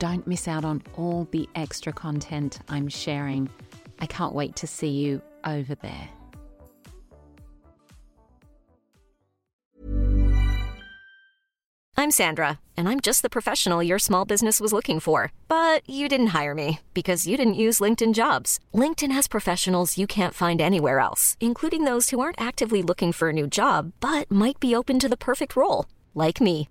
Don't miss out on all the extra content I'm sharing. I can't wait to see you over there. I'm Sandra, and I'm just the professional your small business was looking for. But you didn't hire me because you didn't use LinkedIn jobs. LinkedIn has professionals you can't find anywhere else, including those who aren't actively looking for a new job but might be open to the perfect role, like me.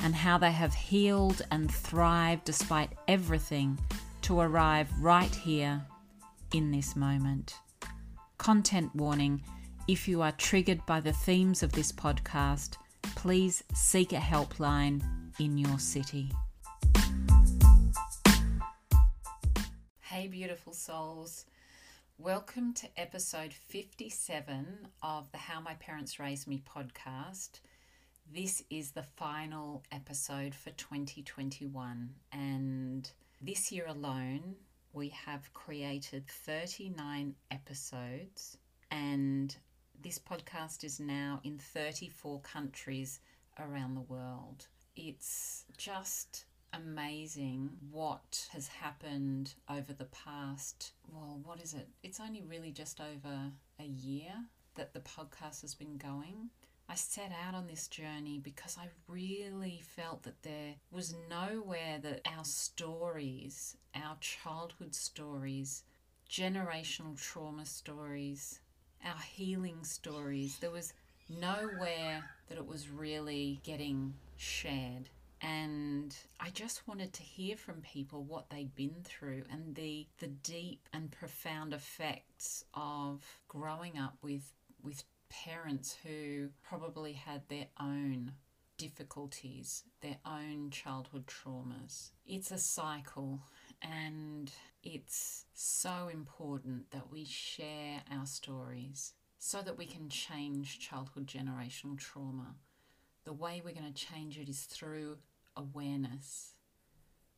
and how they have healed and thrived despite everything to arrive right here in this moment. Content warning if you are triggered by the themes of this podcast, please seek a helpline in your city. Hey, beautiful souls. Welcome to episode 57 of the How My Parents Raised Me podcast. This is the final episode for 2021, and this year alone, we have created 39 episodes, and this podcast is now in 34 countries around the world. It's just amazing what has happened over the past, well, what is it? It's only really just over a year that the podcast has been going. I set out on this journey because I really felt that there was nowhere that our stories, our childhood stories, generational trauma stories, our healing stories, there was nowhere that it was really getting shared. And I just wanted to hear from people what they'd been through and the the deep and profound effects of growing up with with parents who probably had their own difficulties, their own childhood traumas. It's a cycle, and it's so important that we share our stories so that we can change childhood generational trauma. The way we're going to change it is through awareness.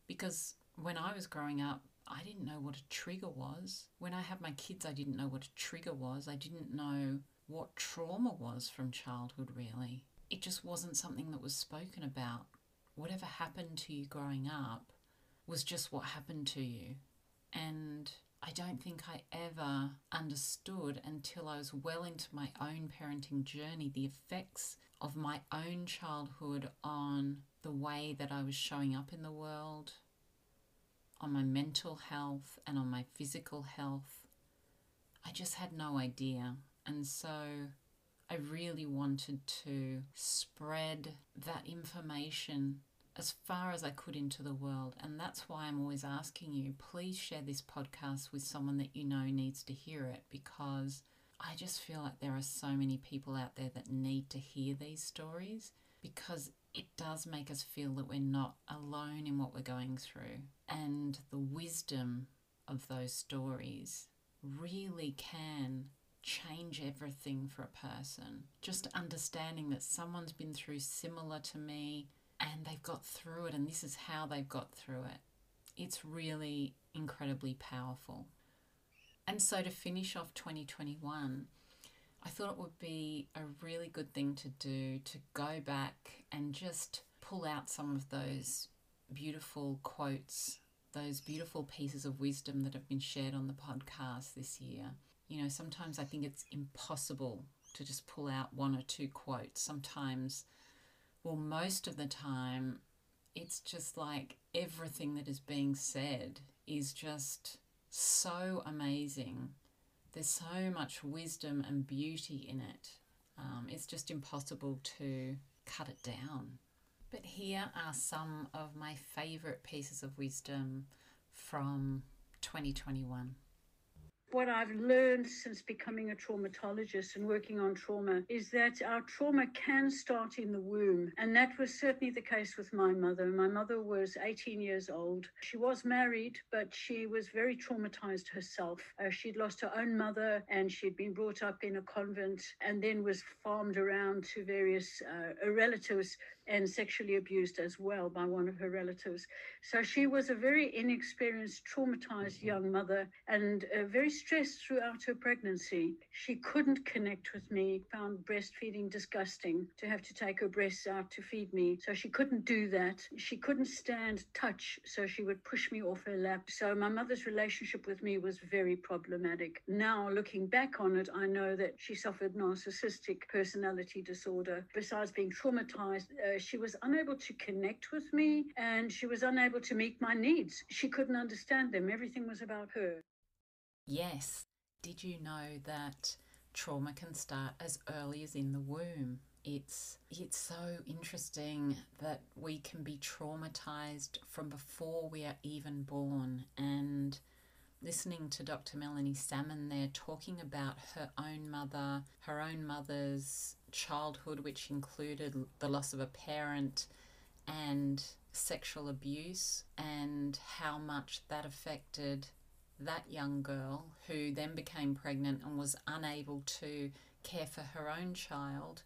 Because when I was growing up, I didn't know what a trigger was. When I had my kids, I didn't know what a trigger was. I didn't know what trauma was from childhood, really. It just wasn't something that was spoken about. Whatever happened to you growing up was just what happened to you. And I don't think I ever understood until I was well into my own parenting journey the effects of my own childhood on the way that I was showing up in the world, on my mental health, and on my physical health. I just had no idea. And so I really wanted to spread that information as far as I could into the world. And that's why I'm always asking you please share this podcast with someone that you know needs to hear it because I just feel like there are so many people out there that need to hear these stories because it does make us feel that we're not alone in what we're going through. And the wisdom of those stories really can change everything for a person. Just understanding that someone's been through similar to me and they've got through it, and this is how they've got through it. It's really incredibly powerful. And so, to finish off 2021, I thought it would be a really good thing to do to go back and just pull out some of those beautiful quotes, those beautiful pieces of wisdom that have been shared on the podcast this year. You know, sometimes I think it's impossible to just pull out one or two quotes. Sometimes, well, most of the time, it's just like everything that is being said is just so amazing there's so much wisdom and beauty in it. Um, it's just impossible to cut it down. But here are some of my favourite pieces of wisdom from 2021. What I've learned since becoming a traumatologist and working on trauma is that our trauma can start in the womb. And that was certainly the case with my mother. My mother was 18 years old. She was married, but she was very traumatized herself. Uh, she'd lost her own mother and she'd been brought up in a convent and then was farmed around to various uh, relatives and sexually abused as well by one of her relatives. So she was a very inexperienced, traumatized young mother and uh, very stressed throughout her pregnancy. She couldn't connect with me, found breastfeeding disgusting to have to take her breasts out to feed me. So she couldn't do that. She couldn't stand touch, so she would push me off her lap. So my mother's relationship with me was very problematic. Now, looking back on it, I know that she suffered narcissistic personality disorder. Besides being traumatized, uh, she was unable to connect with me and she was unable to meet my needs. She couldn't understand them. Everything was about her. Yes. Did you know that trauma can start as early as in the womb? It's it's so interesting that we can be traumatized from before we are even born and listening to Dr. Melanie Salmon there talking about her own mother, her own mother's childhood, which included the loss of a parent and sexual abuse, and how much that affected that young girl who then became pregnant and was unable to care for her own child.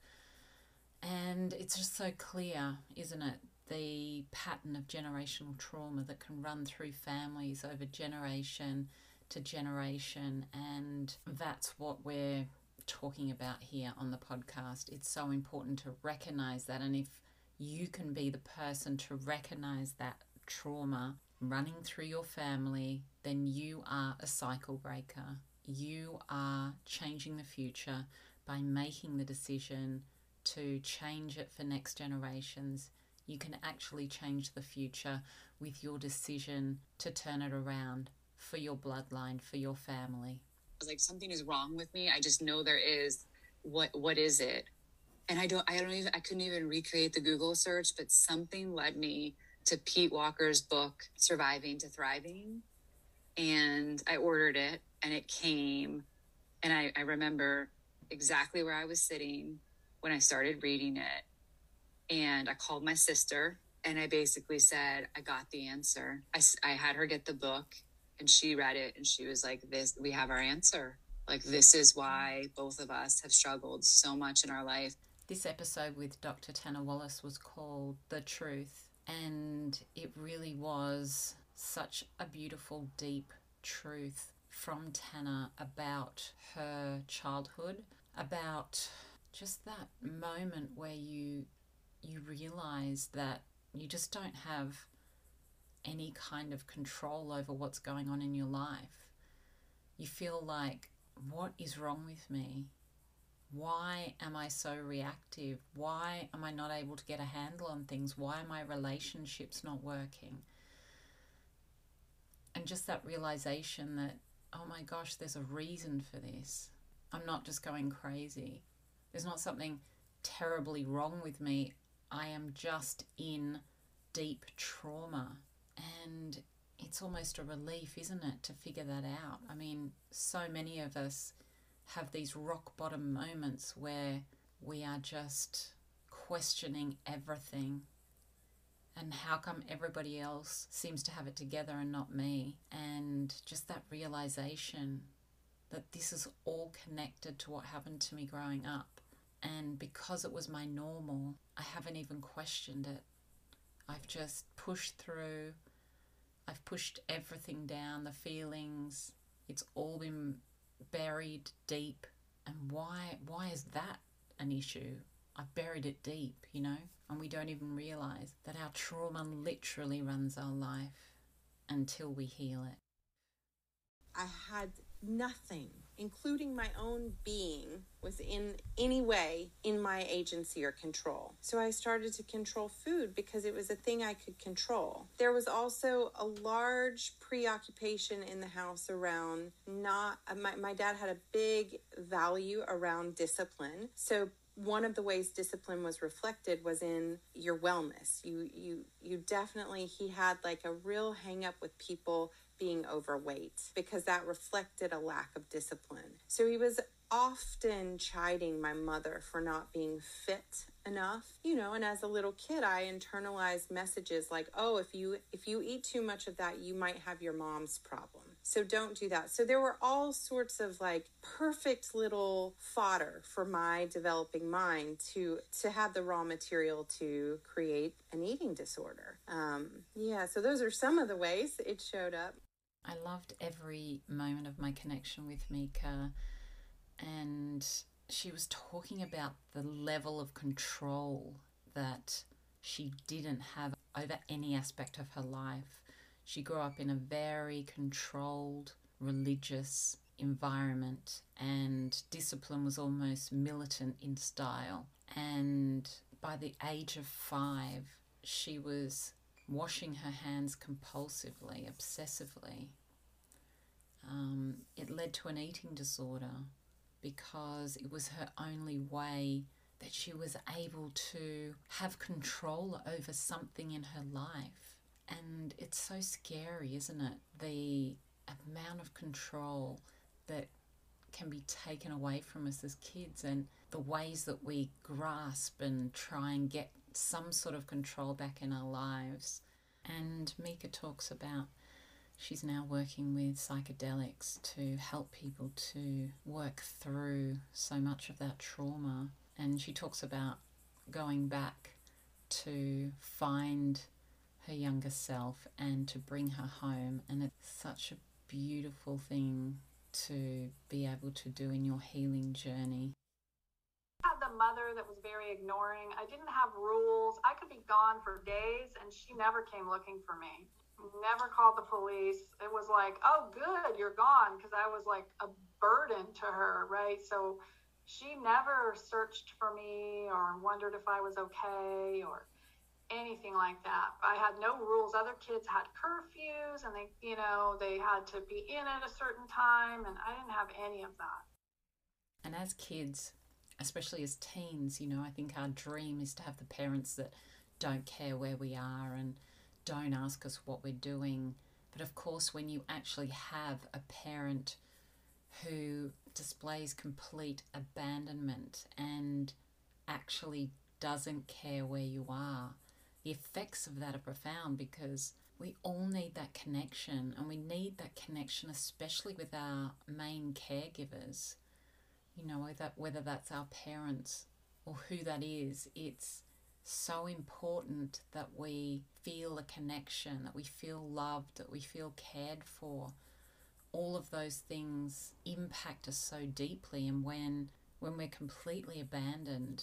And it's just so clear, isn't it? The pattern of generational trauma that can run through families over generation to generation. And that's what we're talking about here on the podcast. It's so important to recognize that. And if you can be the person to recognize that trauma running through your family, then you are a cycle breaker. You are changing the future by making the decision to change it for next generations. You can actually change the future with your decision to turn it around for your bloodline, for your family like something is wrong with me. I just know there is. What what is it? And I don't I don't even I couldn't even recreate the Google search, but something led me to Pete Walker's book Surviving to Thriving. And I ordered it and it came. And I, I remember exactly where I was sitting when I started reading it. And I called my sister and I basically said, I got the answer. I, I had her get the book and she read it and she was like this we have our answer. Like this is why both of us have struggled so much in our life. This episode with dr tanner wallace was called the truth and it really was such a beautiful deep truth from tanner about her childhood about just that moment where you you realize that you just don't have any kind of control over what's going on in your life. You feel like, what is wrong with me? Why am I so reactive? Why am I not able to get a handle on things? Why are my relationships not working? And just that realization that, oh my gosh, there's a reason for this. I'm not just going crazy. There's not something terribly wrong with me. I am just in deep trauma. And it's almost a relief, isn't it, to figure that out? I mean, so many of us have these rock bottom moments where we are just questioning everything. And how come everybody else seems to have it together and not me? And just that realization that this is all connected to what happened to me growing up. And because it was my normal, I haven't even questioned it. I've just pushed through. I've pushed everything down, the feelings. It's all been buried deep. And why why is that an issue? I've buried it deep, you know, and we don't even realize that our trauma literally runs our life until we heal it. I had nothing, including my own being, was in any way in my agency or control. So I started to control food because it was a thing I could control. There was also a large preoccupation in the house around not, uh, my, my dad had a big value around discipline. So one of the ways discipline was reflected was in your wellness. You you you definitely he had like a real hang up with people being overweight because that reflected a lack of discipline. So he was often chiding my mother for not being fit enough you know and as a little kid i internalized messages like oh if you if you eat too much of that you might have your mom's problem. So don't do that. So there were all sorts of like perfect little fodder for my developing mind to to have the raw material to create an eating disorder. Um yeah so those are some of the ways it showed up I loved every moment of my connection with Mika, and she was talking about the level of control that she didn't have over any aspect of her life. She grew up in a very controlled religious environment, and discipline was almost militant in style. And by the age of five, she was washing her hands compulsively, obsessively. Um, it led to an eating disorder because it was her only way that she was able to have control over something in her life. And it's so scary, isn't it? The amount of control that can be taken away from us as kids and the ways that we grasp and try and get some sort of control back in our lives. And Mika talks about she's now working with psychedelics to help people to work through so much of that trauma. And she talks about going back to find her younger self and to bring her home. And it's such a beautiful thing to be able to do in your healing journey. Mother that was very ignoring. I didn't have rules. I could be gone for days and she never came looking for me never called the police. It was like, oh, good, you're gone, because I was like a burden to her, right? So she never searched for me or wondered if I was okay or anything like that. I had no rules. Other kids had curfews and they, you know, they had to be in at a certain time, and I didn't have any of that. And as kids, especially as teens, you know, I think our dream is to have the parents that don't care where we are and don't ask us what we're doing. But of course, when you actually have a parent who displays complete abandonment and actually doesn't care where you are, the effects of that are profound because we all need that connection and we need that connection especially with our main caregivers you know whether, whether that's our parents or who that is it's so important that we feel a connection, that we feel loved, that we feel cared for. All of those things impact us so deeply, and when when we're completely abandoned,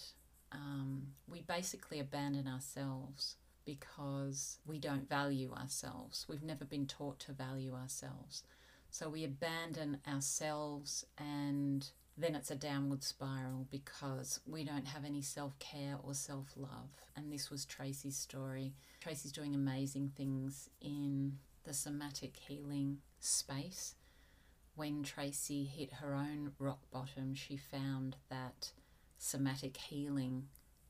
um, we basically abandon ourselves because we don't value ourselves. We've never been taught to value ourselves. So we abandon ourselves and then it's a downward spiral because we don't have any self care or self love. And this was Tracy's story. Tracy's doing amazing things in the somatic healing space. When Tracy hit her own rock bottom, she found that somatic healing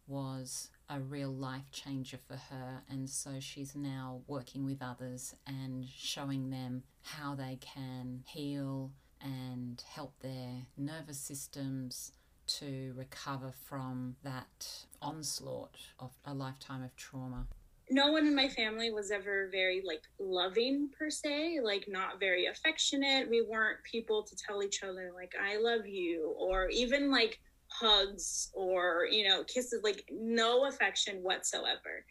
was a real life changer for her, and so she's now working with others and showing them how they can heal and help their nervous systems to recover from that onslaught of a lifetime of trauma. No one in my family was ever very like loving per se like not very affectionate. We weren't people to tell each other like i love you or even like hugs or you know kisses like no affection whatsoever.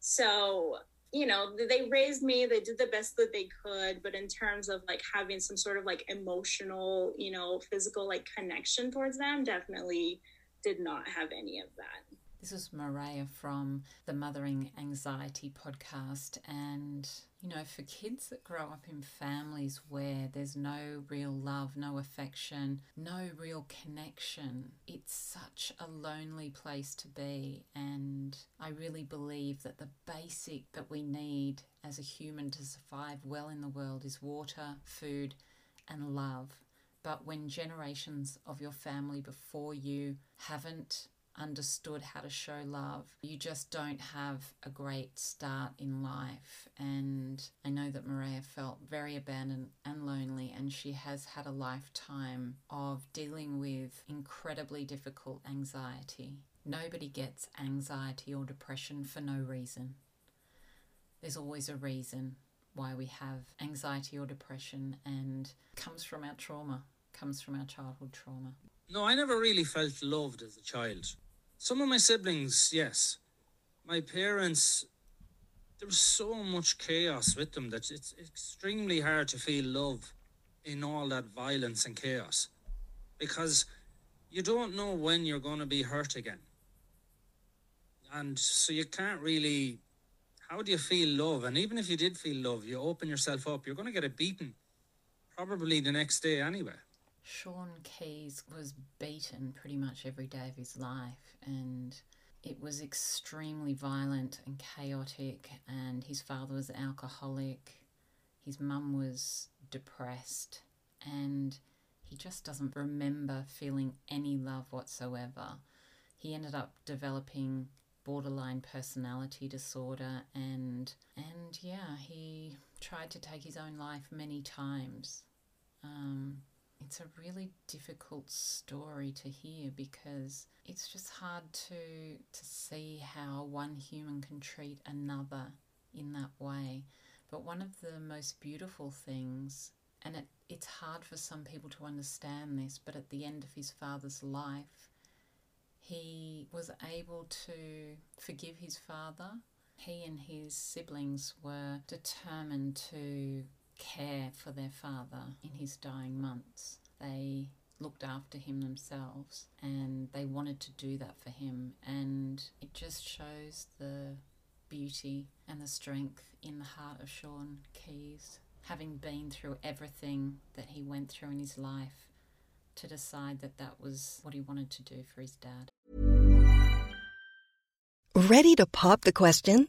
So you know they raised me they did the best that they could but in terms of like having some sort of like emotional you know physical like connection towards them definitely did not have any of that this is Maria from the Mothering Anxiety podcast. And, you know, for kids that grow up in families where there's no real love, no affection, no real connection, it's such a lonely place to be. And I really believe that the basic that we need as a human to survive well in the world is water, food, and love. But when generations of your family before you haven't understood how to show love. You just don't have a great start in life. And I know that Maria felt very abandoned and lonely, and she has had a lifetime of dealing with incredibly difficult anxiety. Nobody gets anxiety or depression for no reason. There's always a reason why we have anxiety or depression and comes from our trauma, comes from our childhood trauma. No, I never really felt loved as a child. Some of my siblings, yes. My parents, there was so much chaos with them that it's extremely hard to feel love in all that violence and chaos because you don't know when you're going to be hurt again. And so you can't really. How do you feel love? And even if you did feel love, you open yourself up, you're going to get it beaten probably the next day anyway. Sean Keys was beaten pretty much every day of his life, and it was extremely violent and chaotic. And his father was alcoholic, his mum was depressed, and he just doesn't remember feeling any love whatsoever. He ended up developing borderline personality disorder and and yeah he tried to take his own life many times um, it's a really difficult story to hear because it's just hard to to see how one human can treat another in that way. But one of the most beautiful things, and it, it's hard for some people to understand this, but at the end of his father's life, he was able to forgive his father. He and his siblings were determined to care for their father in his dying months. They looked after him themselves and they wanted to do that for him. And it just shows the beauty and the strength in the heart of Sean Keys, having been through everything that he went through in his life to decide that that was what he wanted to do for his dad. Ready to pop the question?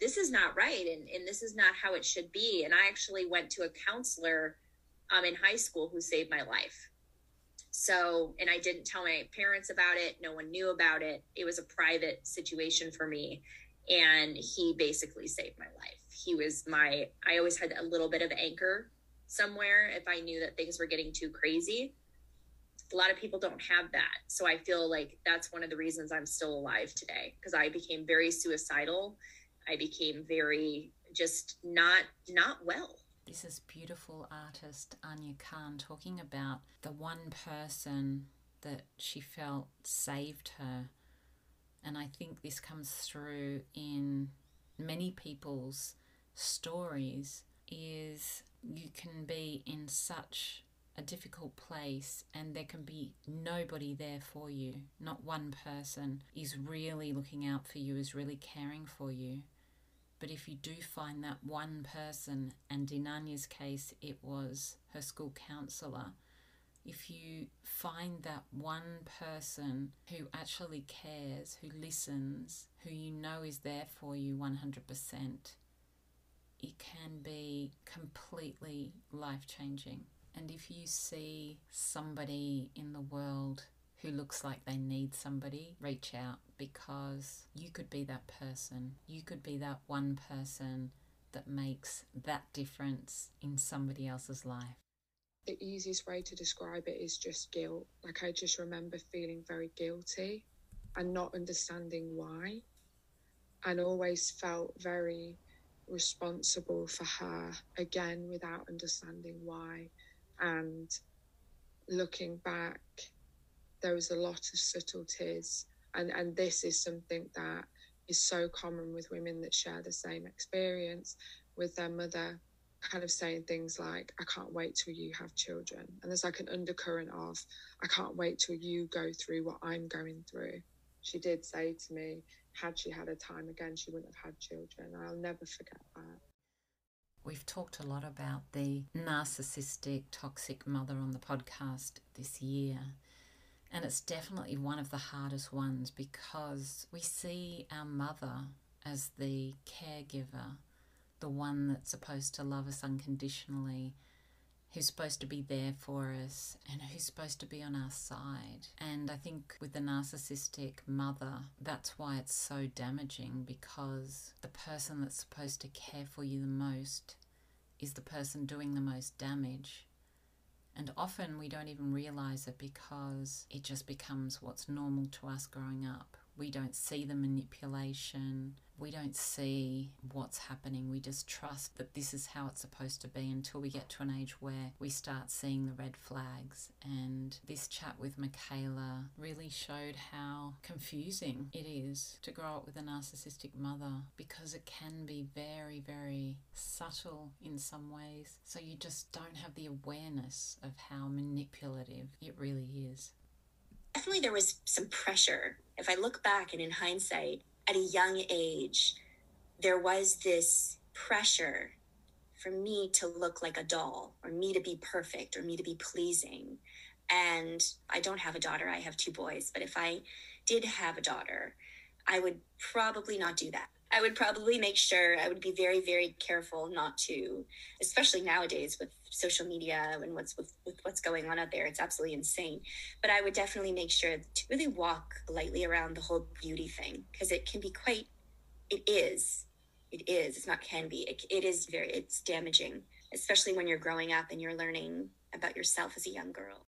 This is not right, and, and this is not how it should be. And I actually went to a counselor um, in high school who saved my life. So, and I didn't tell my parents about it. No one knew about it. It was a private situation for me. And he basically saved my life. He was my, I always had a little bit of anchor somewhere if I knew that things were getting too crazy. A lot of people don't have that. So I feel like that's one of the reasons I'm still alive today because I became very suicidal. I became very just not not well. This is beautiful artist Anya Khan talking about the one person that she felt saved her. And I think this comes through in many people's stories is you can be in such a difficult place and there can be nobody there for you. Not one person is really looking out for you, is really caring for you. But if you do find that one person, and in Anya's case, it was her school counsellor, if you find that one person who actually cares, who listens, who you know is there for you 100%, it can be completely life changing. And if you see somebody in the world who looks like they need somebody, reach out because you could be that person. You could be that one person that makes that difference in somebody else's life. The easiest way to describe it is just guilt. Like, I just remember feeling very guilty and not understanding why, and always felt very responsible for her again without understanding why. And looking back, there was a lot of subtleties and and this is something that is so common with women that share the same experience with their mother kind of saying things like i can't wait till you have children. And there's like an undercurrent of i can't wait till you go through what i'm going through. She did say to me had she had a time again she wouldn't have had children. I'll never forget that. We've talked a lot about the narcissistic, toxic mother on the podcast this year. And it's definitely one of the hardest ones because we see our mother as the caregiver, the one that's supposed to love us unconditionally, who's supposed to be there for us, and who's supposed to be on our side. And I think with the narcissistic mother, that's why it's so damaging because the person that's supposed to care for you the most is the person doing the most damage and often we don't even realize it because it just becomes what's normal to us growing up. We don't see the manipulation. We don't see what's happening. We just trust that this is how it's supposed to be until we get to an age where we start seeing the red flags. And this chat with Michaela really showed how confusing it is to grow up with a narcissistic mother because it can be very, very subtle in some ways. So you just don't have the awareness of how manipulative it really is definitely there was some pressure. If I look back and in hindsight, at a young age, there was this pressure for me to look like a doll or me to be perfect or me to be pleasing. And I don't have a daughter, I have two boys. But if I did have a daughter, I would probably not do that. I would probably make sure I would be very, very careful not to, especially nowadays with social media and what's with, with what's going on out there. It's absolutely insane. But I would definitely make sure to really walk lightly around the whole beauty thing because it can be quite. It is. It is. It's not can be. It, it is very. It's damaging, especially when you're growing up and you're learning about yourself as a young girl.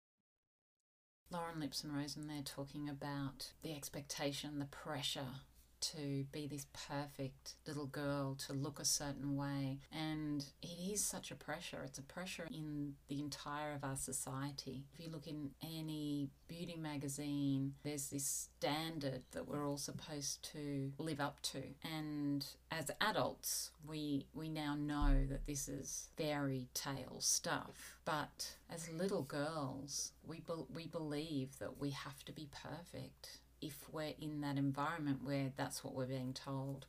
Lauren Lipson Rosen there talking about the expectation, the pressure to be this perfect little girl, to look a certain way. And it is such a pressure. It's a pressure in the entire of our society. If you look in any beauty magazine, there's this standard that we're all supposed to live up to. And as adults, we we now know that this is fairy tale stuff. But as little girls, we be- we believe that we have to be perfect if we're in that environment where that's what we're being told.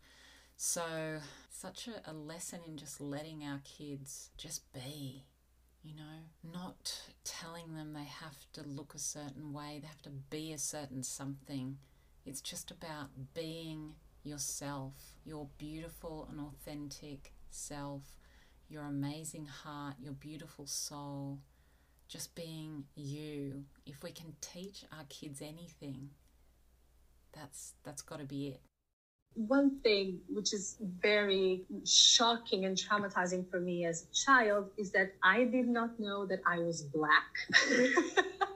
So, such a, a lesson in just letting our kids just be, you know, not telling them they have to look a certain way, they have to be a certain something. It's just about being yourself, your beautiful and authentic self, your amazing heart, your beautiful soul. just being you, if we can teach our kids anything, that's that's got to be it. One thing which is very shocking and traumatizing for me as a child is that I did not know that I was black.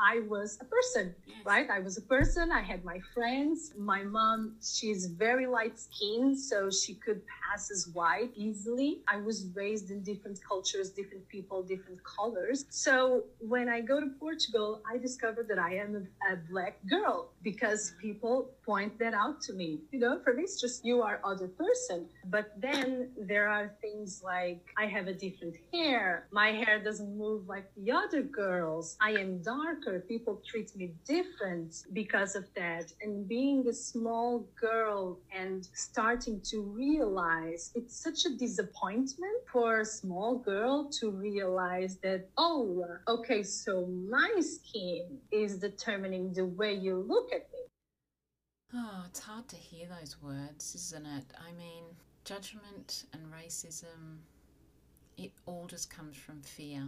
I was a person, right? I was a person. I had my friends. My mom, she's very light skinned, so she could pass as white easily. I was raised in different cultures, different people, different colors. So when I go to Portugal, I discovered that I am a, a black girl because people point that out to me. You know, for me, it's just you are other person. But then there are things like I have a different hair. My hair doesn't move like the other girls. I am darker. People treat me different because of that. And being a small girl and starting to realize it's such a disappointment for a small girl to realize that, oh, okay, so my skin is determining the way you look at me. Oh, it's hard to hear those words, isn't it? I mean, judgment and racism, it all just comes from fear.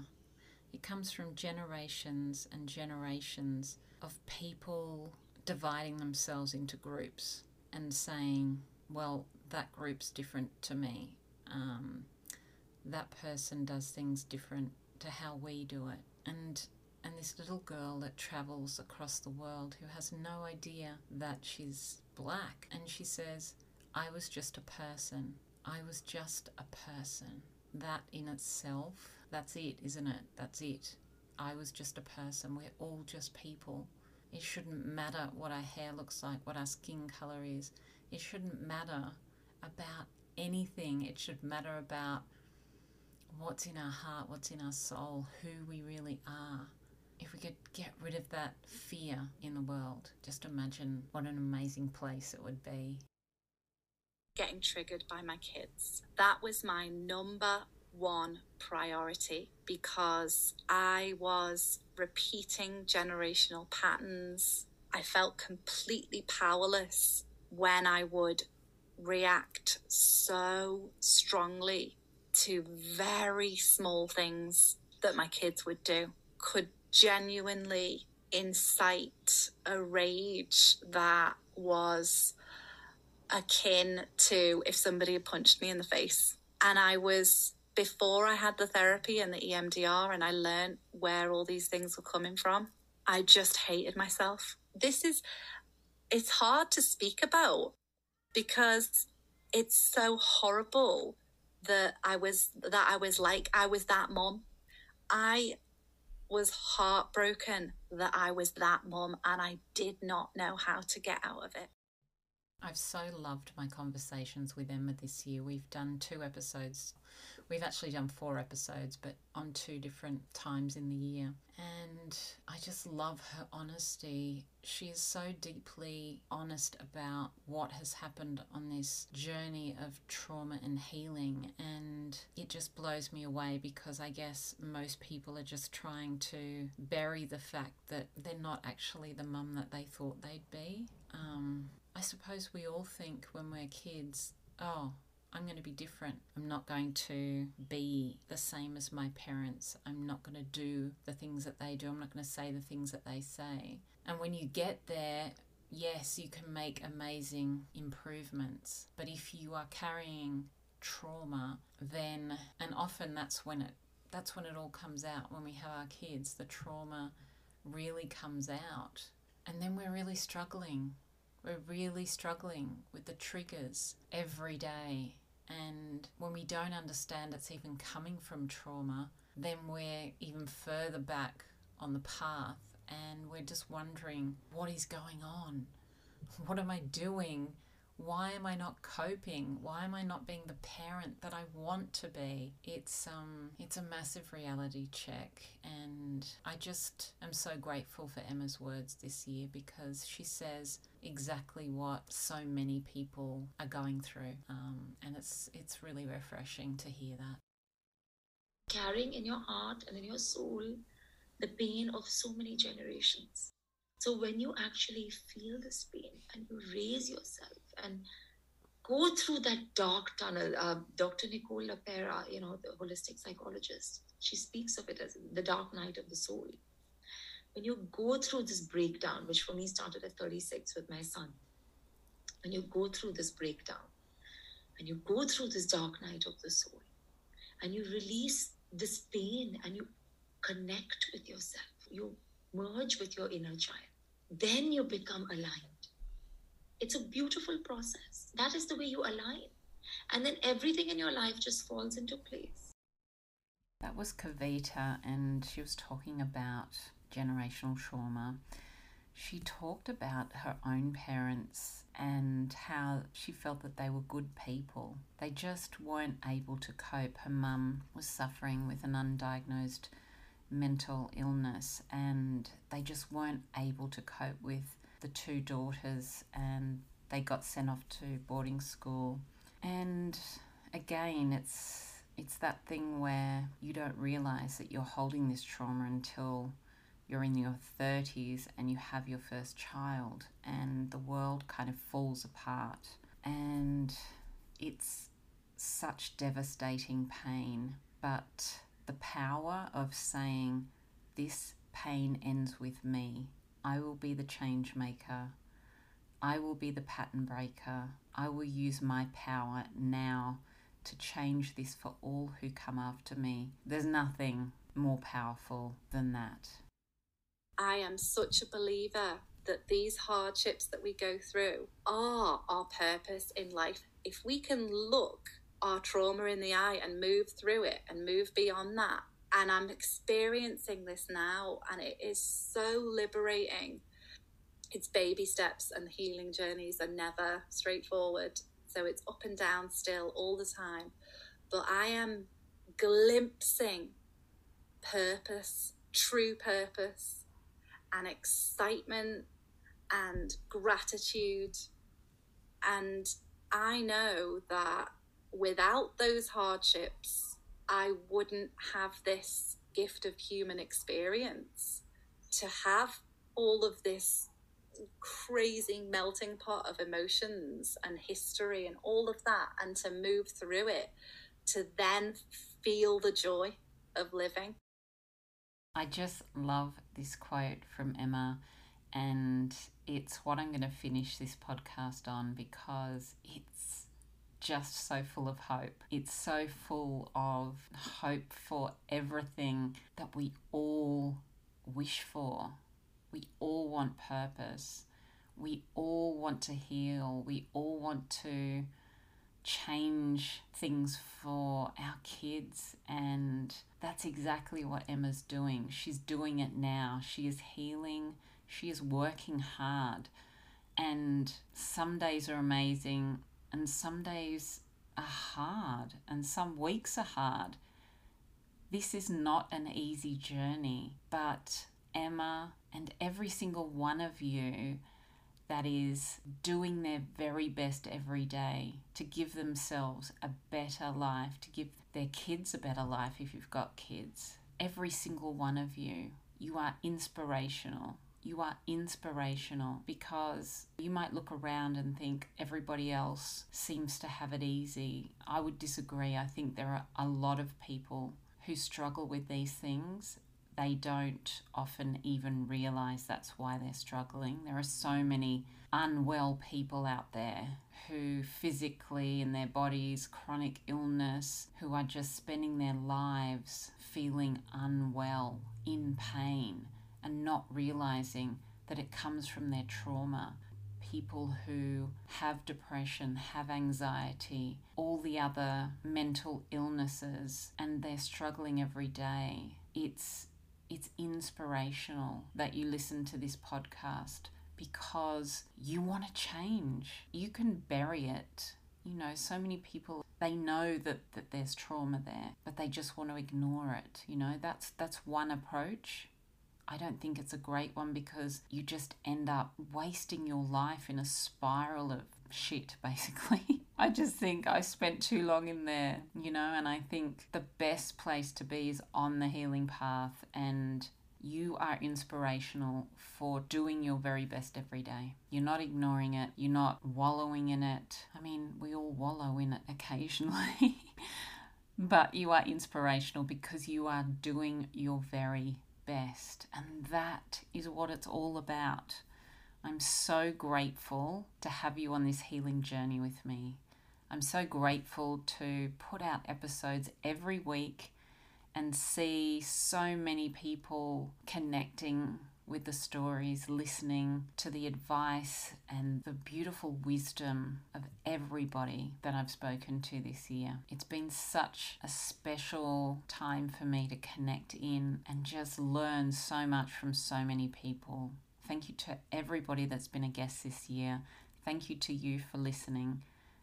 It comes from generations and generations of people dividing themselves into groups and saying, well, that group's different to me. Um, that person does things different to how we do it. And and this little girl that travels across the world who has no idea that she's black and she says, I was just a person. I was just a person. That in itself, that's it, isn't it? That's it. I was just a person. We're all just people. It shouldn't matter what our hair looks like, what our skin colour is. It shouldn't matter about anything. It should matter about what's in our heart, what's in our soul, who we really are. If we could get rid of that fear in the world, just imagine what an amazing place it would be. Getting triggered by my kids. That was my number one priority because I was repeating generational patterns. I felt completely powerless when I would react so strongly to very small things that my kids would do. Could genuinely incite a rage that was akin to if somebody had punched me in the face. And I was, before I had the therapy and the EMDR, and I learned where all these things were coming from, I just hated myself. This is, it's hard to speak about because it's so horrible that I was, that I was like, I was that mom. I was heartbroken that I was that mom and I did not know how to get out of it. I've so loved my conversations with Emma this year. We've done two episodes. We've actually done four episodes, but on two different times in the year. And I just love her honesty. She is so deeply honest about what has happened on this journey of trauma and healing. And it just blows me away because I guess most people are just trying to bury the fact that they're not actually the mum that they thought they'd be. Um, I suppose we all think when we're kids, oh, I'm going to be different. I'm not going to be the same as my parents. I'm not going to do the things that they do. I'm not going to say the things that they say. And when you get there, yes, you can make amazing improvements. But if you are carrying trauma, then, and often that's when it, that's when it all comes out. When we have our kids, the trauma really comes out. And then we're really struggling. We're really struggling with the triggers every day. And when we don't understand it's even coming from trauma, then we're even further back on the path and we're just wondering what is going on? What am I doing? Why am I not coping? Why am I not being the parent that I want to be? It's um it's a massive reality check and I just am so grateful for Emma's words this year because she says exactly what so many people are going through um, and it's it's really refreshing to hear that carrying in your heart and in your soul the pain of so many generations so when you actually feel this pain and you raise yourself and go through that dark tunnel. Uh, Dr. Nicole LePera, you know, the holistic psychologist, she speaks of it as the dark night of the soul. When you go through this breakdown, which for me started at 36 with my son, when you go through this breakdown, and you go through this dark night of the soul, and you release this pain and you connect with yourself, you merge with your inner child, then you become aligned. It's a beautiful process. That is the way you align. And then everything in your life just falls into place. That was Kavita, and she was talking about generational trauma. She talked about her own parents and how she felt that they were good people. They just weren't able to cope. Her mum was suffering with an undiagnosed mental illness, and they just weren't able to cope with the two daughters, and they got sent off to boarding school. And again, it's it's that thing where you don't realize that you're holding this trauma until you're in your 30s and you have your first child and the world kind of falls apart and it's such devastating pain but the power of saying this pain ends with me i will be the change maker. I will be the pattern breaker. I will use my power now to change this for all who come after me. There's nothing more powerful than that. I am such a believer that these hardships that we go through are our purpose in life. If we can look our trauma in the eye and move through it and move beyond that, and I'm experiencing this now, and it is so liberating. It's baby steps, and healing journeys are never straightforward. So it's up and down still all the time. But I am glimpsing purpose, true purpose and excitement and gratitude. And I know that without those hardships, I wouldn't have this gift of human experience to have all of this crazy melting pot of emotions and history and all of that, and to move through it, to then feel the joy of living. I just love this quote from Emma, and it's what I'm going to finish this podcast on because it's just so full of hope. It's so full of hope for everything that we all wish for. We all want purpose. We all want to heal. We all want to change things for our kids and that's exactly what Emma's doing. She's doing it now. She is healing. She is working hard. And some days are amazing and some days are hard and some weeks are hard. This is not an easy journey, but Emma and every single one of you that is doing their very best every day to give themselves a better life, to give their kids a better life if you've got kids. Every single one of you, you are inspirational. You are inspirational because you might look around and think everybody else seems to have it easy. I would disagree. I think there are a lot of people who struggle with these things they don't often even realize that's why they're struggling. There are so many unwell people out there who physically in their bodies, chronic illness, who are just spending their lives feeling unwell, in pain, and not realizing that it comes from their trauma. People who have depression, have anxiety, all the other mental illnesses, and they're struggling every day. It's it's inspirational that you listen to this podcast because you want to change. You can bury it. You know, so many people they know that, that there's trauma there, but they just want to ignore it. You know, that's that's one approach. I don't think it's a great one because you just end up wasting your life in a spiral of shit, basically. I just think I spent too long in there, you know, and I think the best place to be is on the healing path and You are inspirational for doing your very best every day. You're not ignoring it, you're not wallowing in it. I mean, we all wallow in it occasionally. but you are inspirational because you are doing your very best. And that is what it's all about. I'm so grateful to have you on this healing journey with me. I'm so grateful to put out episodes every week and see so many people connecting with the stories, listening to the advice and the beautiful wisdom of everybody that I've spoken to this year. It's been such a special time for me to connect in and just learn so much from so many people. Thank you to everybody that's been a guest this year. Thank you to you for listening.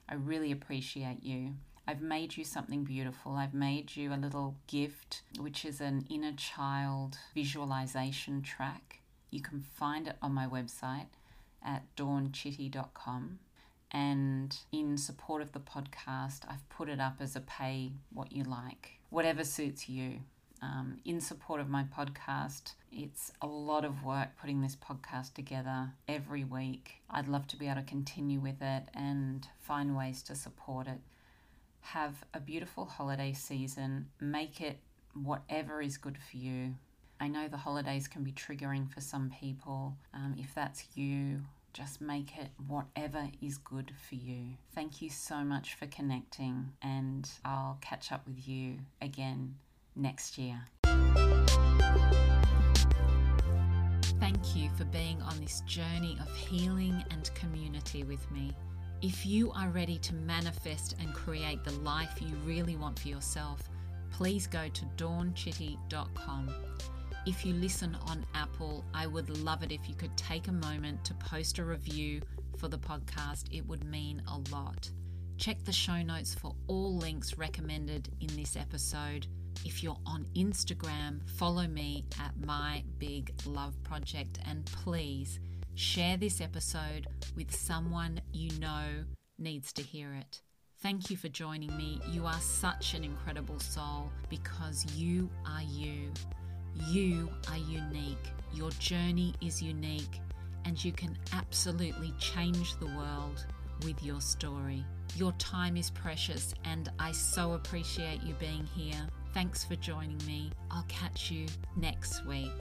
I really appreciate you. I've made you something beautiful. I've made you a little gift, which is an inner child visualization track. You can find it on my website at dawnchitty.com. And in support of the podcast, I've put it up as a pay what you like, whatever suits you. Um, in support of my podcast, it's a lot of work putting this podcast together every week. I'd love to be able to continue with it and find ways to support it have a beautiful holiday season. Make it whatever is good for you. I know the holidays can be triggering for some people. Um, if that's you, just make it whatever is good for you. Thank you so much for connecting, and I'll catch up with you again next year. Thank you for being on this journey of healing and community with me. If you are ready to manifest and create the life you really want for yourself, please go to dawnchitty.com. If you listen on Apple, I would love it if you could take a moment to post a review for the podcast. It would mean a lot. Check the show notes for all links recommended in this episode. If you're on Instagram, follow me at My Big Love Project and please Share this episode with someone you know needs to hear it. Thank you for joining me. You are such an incredible soul because you are you. You are unique. Your journey is unique, and you can absolutely change the world with your story. Your time is precious, and I so appreciate you being here. Thanks for joining me. I'll catch you next week.